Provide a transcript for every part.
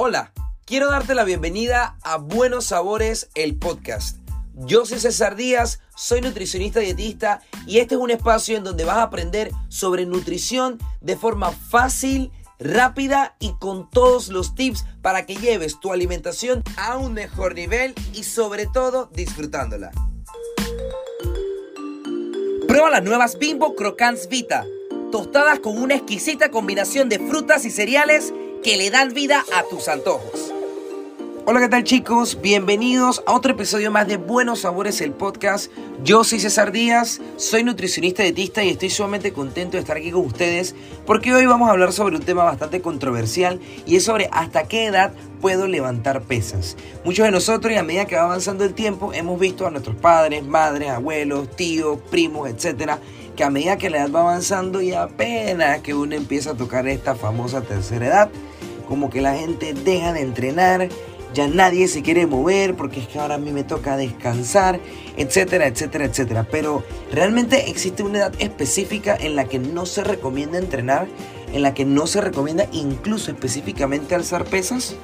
Hola, quiero darte la bienvenida a Buenos Sabores, el podcast. Yo soy César Díaz, soy nutricionista dietista y este es un espacio en donde vas a aprender sobre nutrición de forma fácil, rápida y con todos los tips para que lleves tu alimentación a un mejor nivel y sobre todo disfrutándola. Prueba las nuevas Bimbo Crocants Vita, tostadas con una exquisita combinación de frutas y cereales que le dan vida a tus antojos. Hola, ¿qué tal chicos? Bienvenidos a otro episodio más de Buenos Sabores, el podcast. Yo soy César Díaz, soy nutricionista dietista y estoy sumamente contento de estar aquí con ustedes porque hoy vamos a hablar sobre un tema bastante controversial y es sobre hasta qué edad puedo levantar pesas. Muchos de nosotros y a medida que va avanzando el tiempo hemos visto a nuestros padres, madres, abuelos, tíos, primos, etcétera, que a medida que la edad va avanzando y apenas que uno empieza a tocar esta famosa tercera edad, como que la gente deja de entrenar, ya nadie se quiere mover porque es que ahora a mí me toca descansar, etcétera, etcétera, etcétera. Pero realmente existe una edad específica en la que no se recomienda entrenar, en la que no se recomienda incluso específicamente alzar pesas.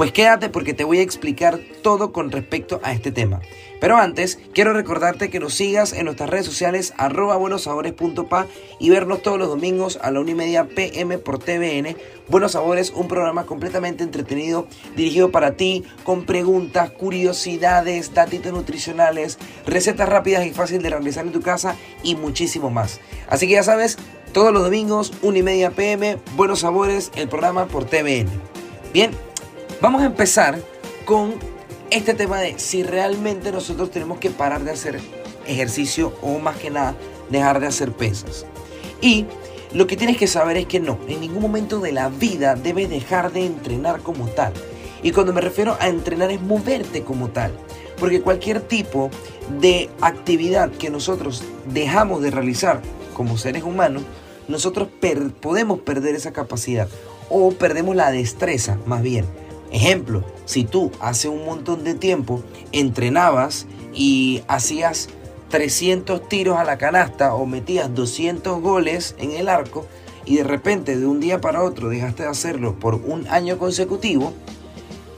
Pues quédate porque te voy a explicar todo con respecto a este tema. Pero antes, quiero recordarte que nos sigas en nuestras redes sociales arroba buenosabores.pa y vernos todos los domingos a la 1 y media pm por TVN. Buenos Sabores, un programa completamente entretenido, dirigido para ti, con preguntas, curiosidades, datitos nutricionales, recetas rápidas y fáciles de realizar en tu casa y muchísimo más. Así que ya sabes, todos los domingos, 1 y media pm, Buenos Sabores, el programa por TVN. Bien, Vamos a empezar con este tema de si realmente nosotros tenemos que parar de hacer ejercicio o más que nada dejar de hacer pesas. Y lo que tienes que saber es que no, en ningún momento de la vida debes dejar de entrenar como tal. Y cuando me refiero a entrenar es moverte como tal. Porque cualquier tipo de actividad que nosotros dejamos de realizar como seres humanos, nosotros podemos perder esa capacidad o perdemos la destreza más bien. Ejemplo, si tú hace un montón de tiempo entrenabas y hacías 300 tiros a la canasta o metías 200 goles en el arco y de repente de un día para otro dejaste de hacerlo por un año consecutivo,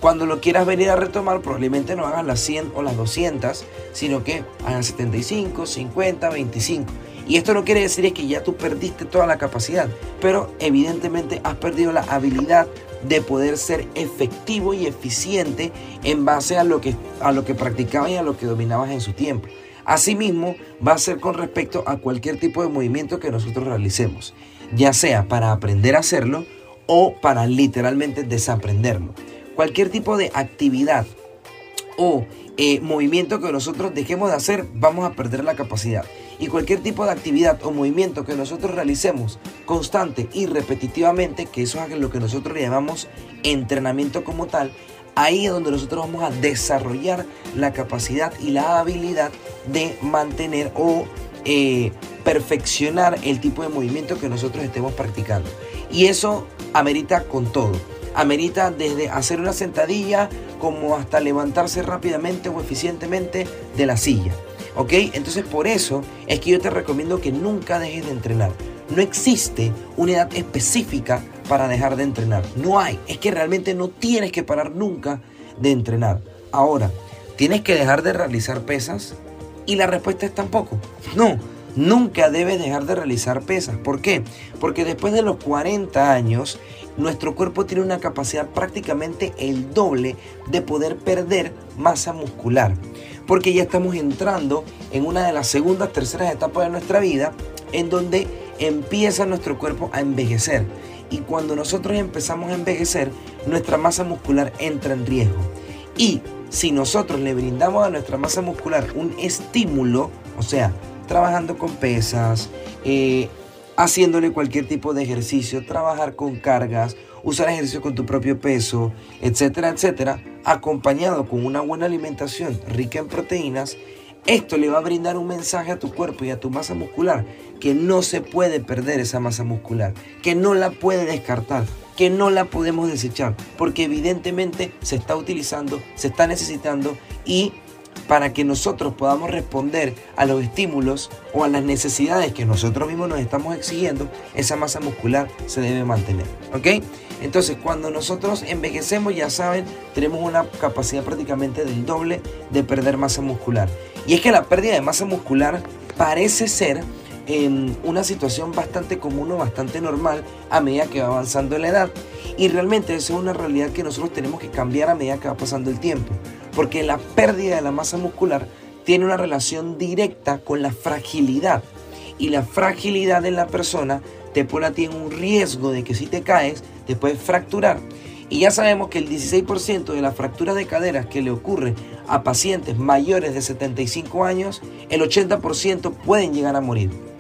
cuando lo quieras venir a retomar probablemente no hagas las 100 o las 200, sino que hagas 75, 50, 25. Y esto no quiere decir que ya tú perdiste toda la capacidad, pero evidentemente has perdido la habilidad de poder ser efectivo y eficiente en base a lo que, a lo que practicabas y a lo que dominabas en su tiempo. Asimismo, va a ser con respecto a cualquier tipo de movimiento que nosotros realicemos, ya sea para aprender a hacerlo o para literalmente desaprenderlo. Cualquier tipo de actividad o eh, movimiento que nosotros dejemos de hacer, vamos a perder la capacidad. Y cualquier tipo de actividad o movimiento que nosotros realicemos constante y repetitivamente, que eso es lo que nosotros llamamos entrenamiento como tal, ahí es donde nosotros vamos a desarrollar la capacidad y la habilidad de mantener o eh, perfeccionar el tipo de movimiento que nosotros estemos practicando. Y eso amerita con todo. Amerita desde hacer una sentadilla como hasta levantarse rápidamente o eficientemente de la silla. ¿Ok? Entonces por eso es que yo te recomiendo que nunca dejes de entrenar. No existe una edad específica para dejar de entrenar. No hay. Es que realmente no tienes que parar nunca de entrenar. Ahora, ¿tienes que dejar de realizar pesas? Y la respuesta es tampoco. No, nunca debes dejar de realizar pesas. ¿Por qué? Porque después de los 40 años nuestro cuerpo tiene una capacidad prácticamente el doble de poder perder masa muscular. Porque ya estamos entrando en una de las segundas, terceras etapas de nuestra vida en donde empieza nuestro cuerpo a envejecer. Y cuando nosotros empezamos a envejecer, nuestra masa muscular entra en riesgo. Y si nosotros le brindamos a nuestra masa muscular un estímulo, o sea, trabajando con pesas, eh, haciéndole cualquier tipo de ejercicio, trabajar con cargas, usar ejercicio con tu propio peso, etcétera, etcétera, acompañado con una buena alimentación rica en proteínas, esto le va a brindar un mensaje a tu cuerpo y a tu masa muscular que no se puede perder esa masa muscular, que no la puede descartar, que no la podemos desechar, porque evidentemente se está utilizando, se está necesitando y para que nosotros podamos responder a los estímulos o a las necesidades que nosotros mismos nos estamos exigiendo, esa masa muscular se debe mantener. ¿Ok? Entonces, cuando nosotros envejecemos, ya saben, tenemos una capacidad prácticamente del doble de perder masa muscular. Y es que la pérdida de masa muscular parece ser en una situación bastante común o bastante normal a medida que va avanzando la edad. Y realmente eso es una realidad que nosotros tenemos que cambiar a medida que va pasando el tiempo. Porque la pérdida de la masa muscular tiene una relación directa con la fragilidad. Y la fragilidad en la persona te pone a ti en un riesgo de que si te caes, te puedes fracturar. Y ya sabemos que el 16% de las fracturas de caderas que le ocurre a pacientes mayores de 75 años, el 80% pueden llegar a morir.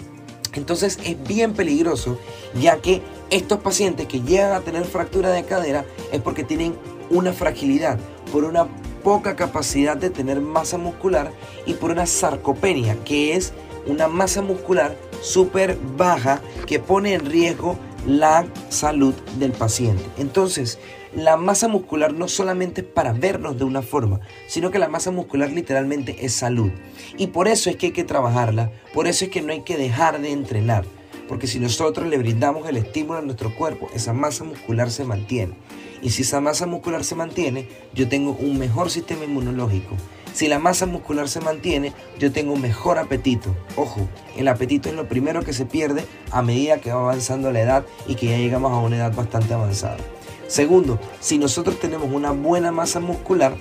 Entonces es bien peligroso, ya que estos pacientes que llegan a tener fractura de cadera es porque tienen una fragilidad, por una poca capacidad de tener masa muscular y por una sarcopenia, que es una masa muscular súper baja que pone en riesgo la salud del paciente. Entonces, la masa muscular no solamente es para vernos de una forma, sino que la masa muscular literalmente es salud. Y por eso es que hay que trabajarla, por eso es que no hay que dejar de entrenar. Porque si nosotros le brindamos el estímulo a nuestro cuerpo, esa masa muscular se mantiene. Y si esa masa muscular se mantiene, yo tengo un mejor sistema inmunológico. Si la masa muscular se mantiene, yo tengo mejor apetito. Ojo, el apetito es lo primero que se pierde a medida que va avanzando la edad y que ya llegamos a una edad bastante avanzada. Segundo, si nosotros tenemos una buena masa muscular,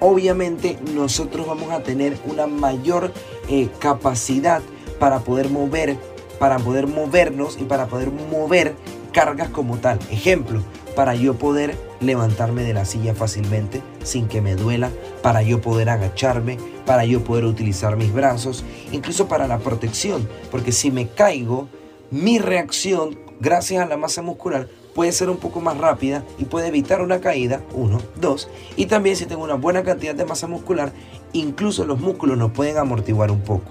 obviamente nosotros vamos a tener una mayor eh, capacidad para poder mover, para poder movernos y para poder mover cargas como tal. Ejemplo, para yo poder levantarme de la silla fácilmente sin que me duela, para yo poder agacharme, para yo poder utilizar mis brazos, incluso para la protección, porque si me caigo, mi reacción, gracias a la masa muscular, puede ser un poco más rápida y puede evitar una caída, uno, dos, y también si tengo una buena cantidad de masa muscular, incluso los músculos nos pueden amortiguar un poco.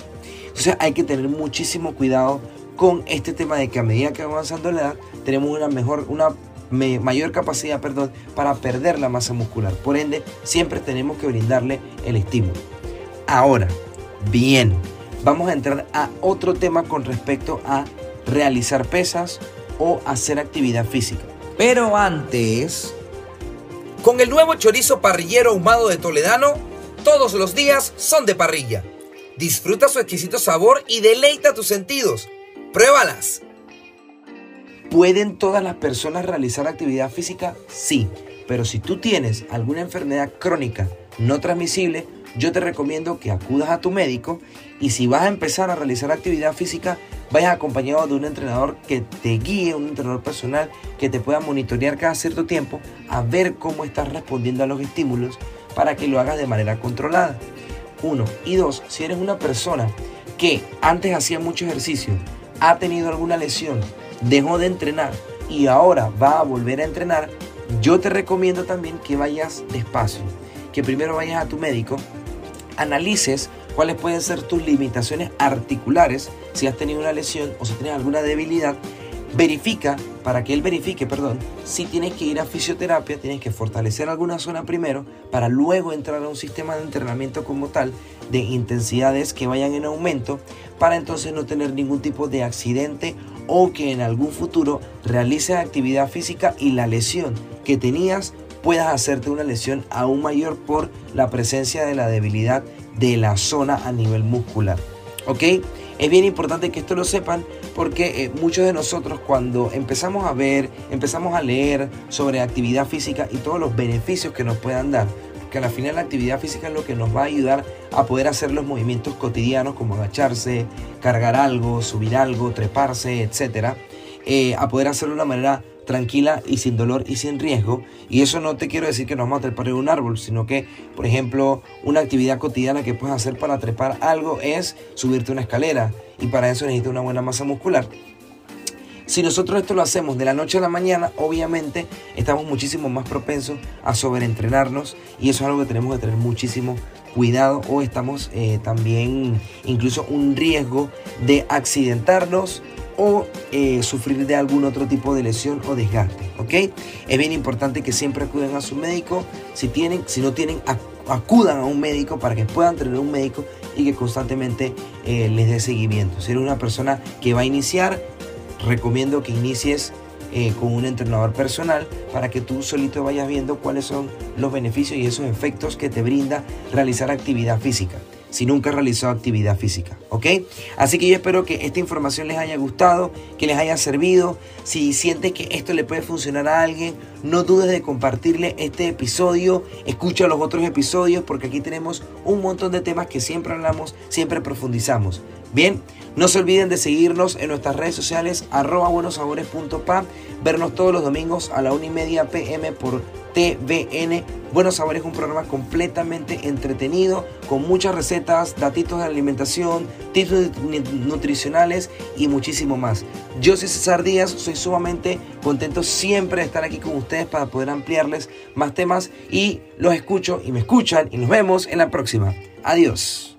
O sea, hay que tener muchísimo cuidado con este tema de que a medida que va avanzando la edad, tenemos una mejor, una mayor capacidad perdón, para perder la masa muscular. Por ende, siempre tenemos que brindarle el estímulo. Ahora, bien, vamos a entrar a otro tema con respecto a realizar pesas o hacer actividad física. Pero antes, con el nuevo chorizo parrillero ahumado de Toledano, todos los días son de parrilla. Disfruta su exquisito sabor y deleita tus sentidos. ¡Pruébalas! ¿Pueden todas las personas realizar actividad física? Sí, pero si tú tienes alguna enfermedad crónica no transmisible, yo te recomiendo que acudas a tu médico y si vas a empezar a realizar actividad física, vayas acompañado de un entrenador que te guíe, un entrenador personal que te pueda monitorear cada cierto tiempo a ver cómo estás respondiendo a los estímulos para que lo hagas de manera controlada. Uno. Y dos, si eres una persona que antes hacía mucho ejercicio, ha tenido alguna lesión, dejó de entrenar y ahora va a volver a entrenar, yo te recomiendo también que vayas despacio, que primero vayas a tu médico, analices cuáles pueden ser tus limitaciones articulares, si has tenido una lesión o si tienes alguna debilidad, verifica, para que él verifique, perdón, si tienes que ir a fisioterapia, tienes que fortalecer alguna zona primero para luego entrar a un sistema de entrenamiento como tal de intensidades que vayan en aumento para entonces no tener ningún tipo de accidente o que en algún futuro realices actividad física y la lesión que tenías puedas hacerte una lesión aún mayor por la presencia de la debilidad de la zona a nivel muscular. ¿Ok? Es bien importante que esto lo sepan porque eh, muchos de nosotros cuando empezamos a ver, empezamos a leer sobre actividad física y todos los beneficios que nos puedan dar, que al final la actividad física es lo que nos va a ayudar a poder hacer los movimientos cotidianos como agacharse, cargar algo, subir algo, treparse, etc. Eh, a poder hacerlo de una manera tranquila y sin dolor y sin riesgo. Y eso no te quiero decir que nos vamos a trepar en un árbol, sino que, por ejemplo, una actividad cotidiana que puedes hacer para trepar algo es subirte una escalera. Y para eso necesitas una buena masa muscular. Si nosotros esto lo hacemos de la noche a la mañana, obviamente estamos muchísimo más propensos a sobreentrenarnos y eso es algo que tenemos que tener muchísimo cuidado o estamos eh, también incluso un riesgo de accidentarnos o eh, sufrir de algún otro tipo de lesión o desgaste, ¿ok? Es bien importante que siempre acuden a su médico, si, tienen, si no tienen, acudan a un médico para que puedan tener un médico y que constantemente eh, les dé seguimiento. Si eres una persona que va a iniciar, recomiendo que inicies eh, con un entrenador personal para que tú solito vayas viendo cuáles son los beneficios y esos efectos que te brinda realizar actividad física si nunca has realizado actividad física, ¿ok? Así que yo espero que esta información les haya gustado, que les haya servido. Si sientes que esto le puede funcionar a alguien, no dudes de compartirle este episodio, escucha los otros episodios porque aquí tenemos un montón de temas que siempre hablamos, siempre profundizamos. Bien, no se olviden de seguirnos en nuestras redes sociales arroba buenosabores.pa, vernos todos los domingos a la una y media pm por TVN. Buenos Sabores es un programa completamente entretenido, con muchas recetas, datitos de alimentación, tips nutricionales y muchísimo más. Yo soy César Díaz, soy sumamente contento siempre de estar aquí con ustedes para poder ampliarles más temas y los escucho y me escuchan y nos vemos en la próxima. Adiós.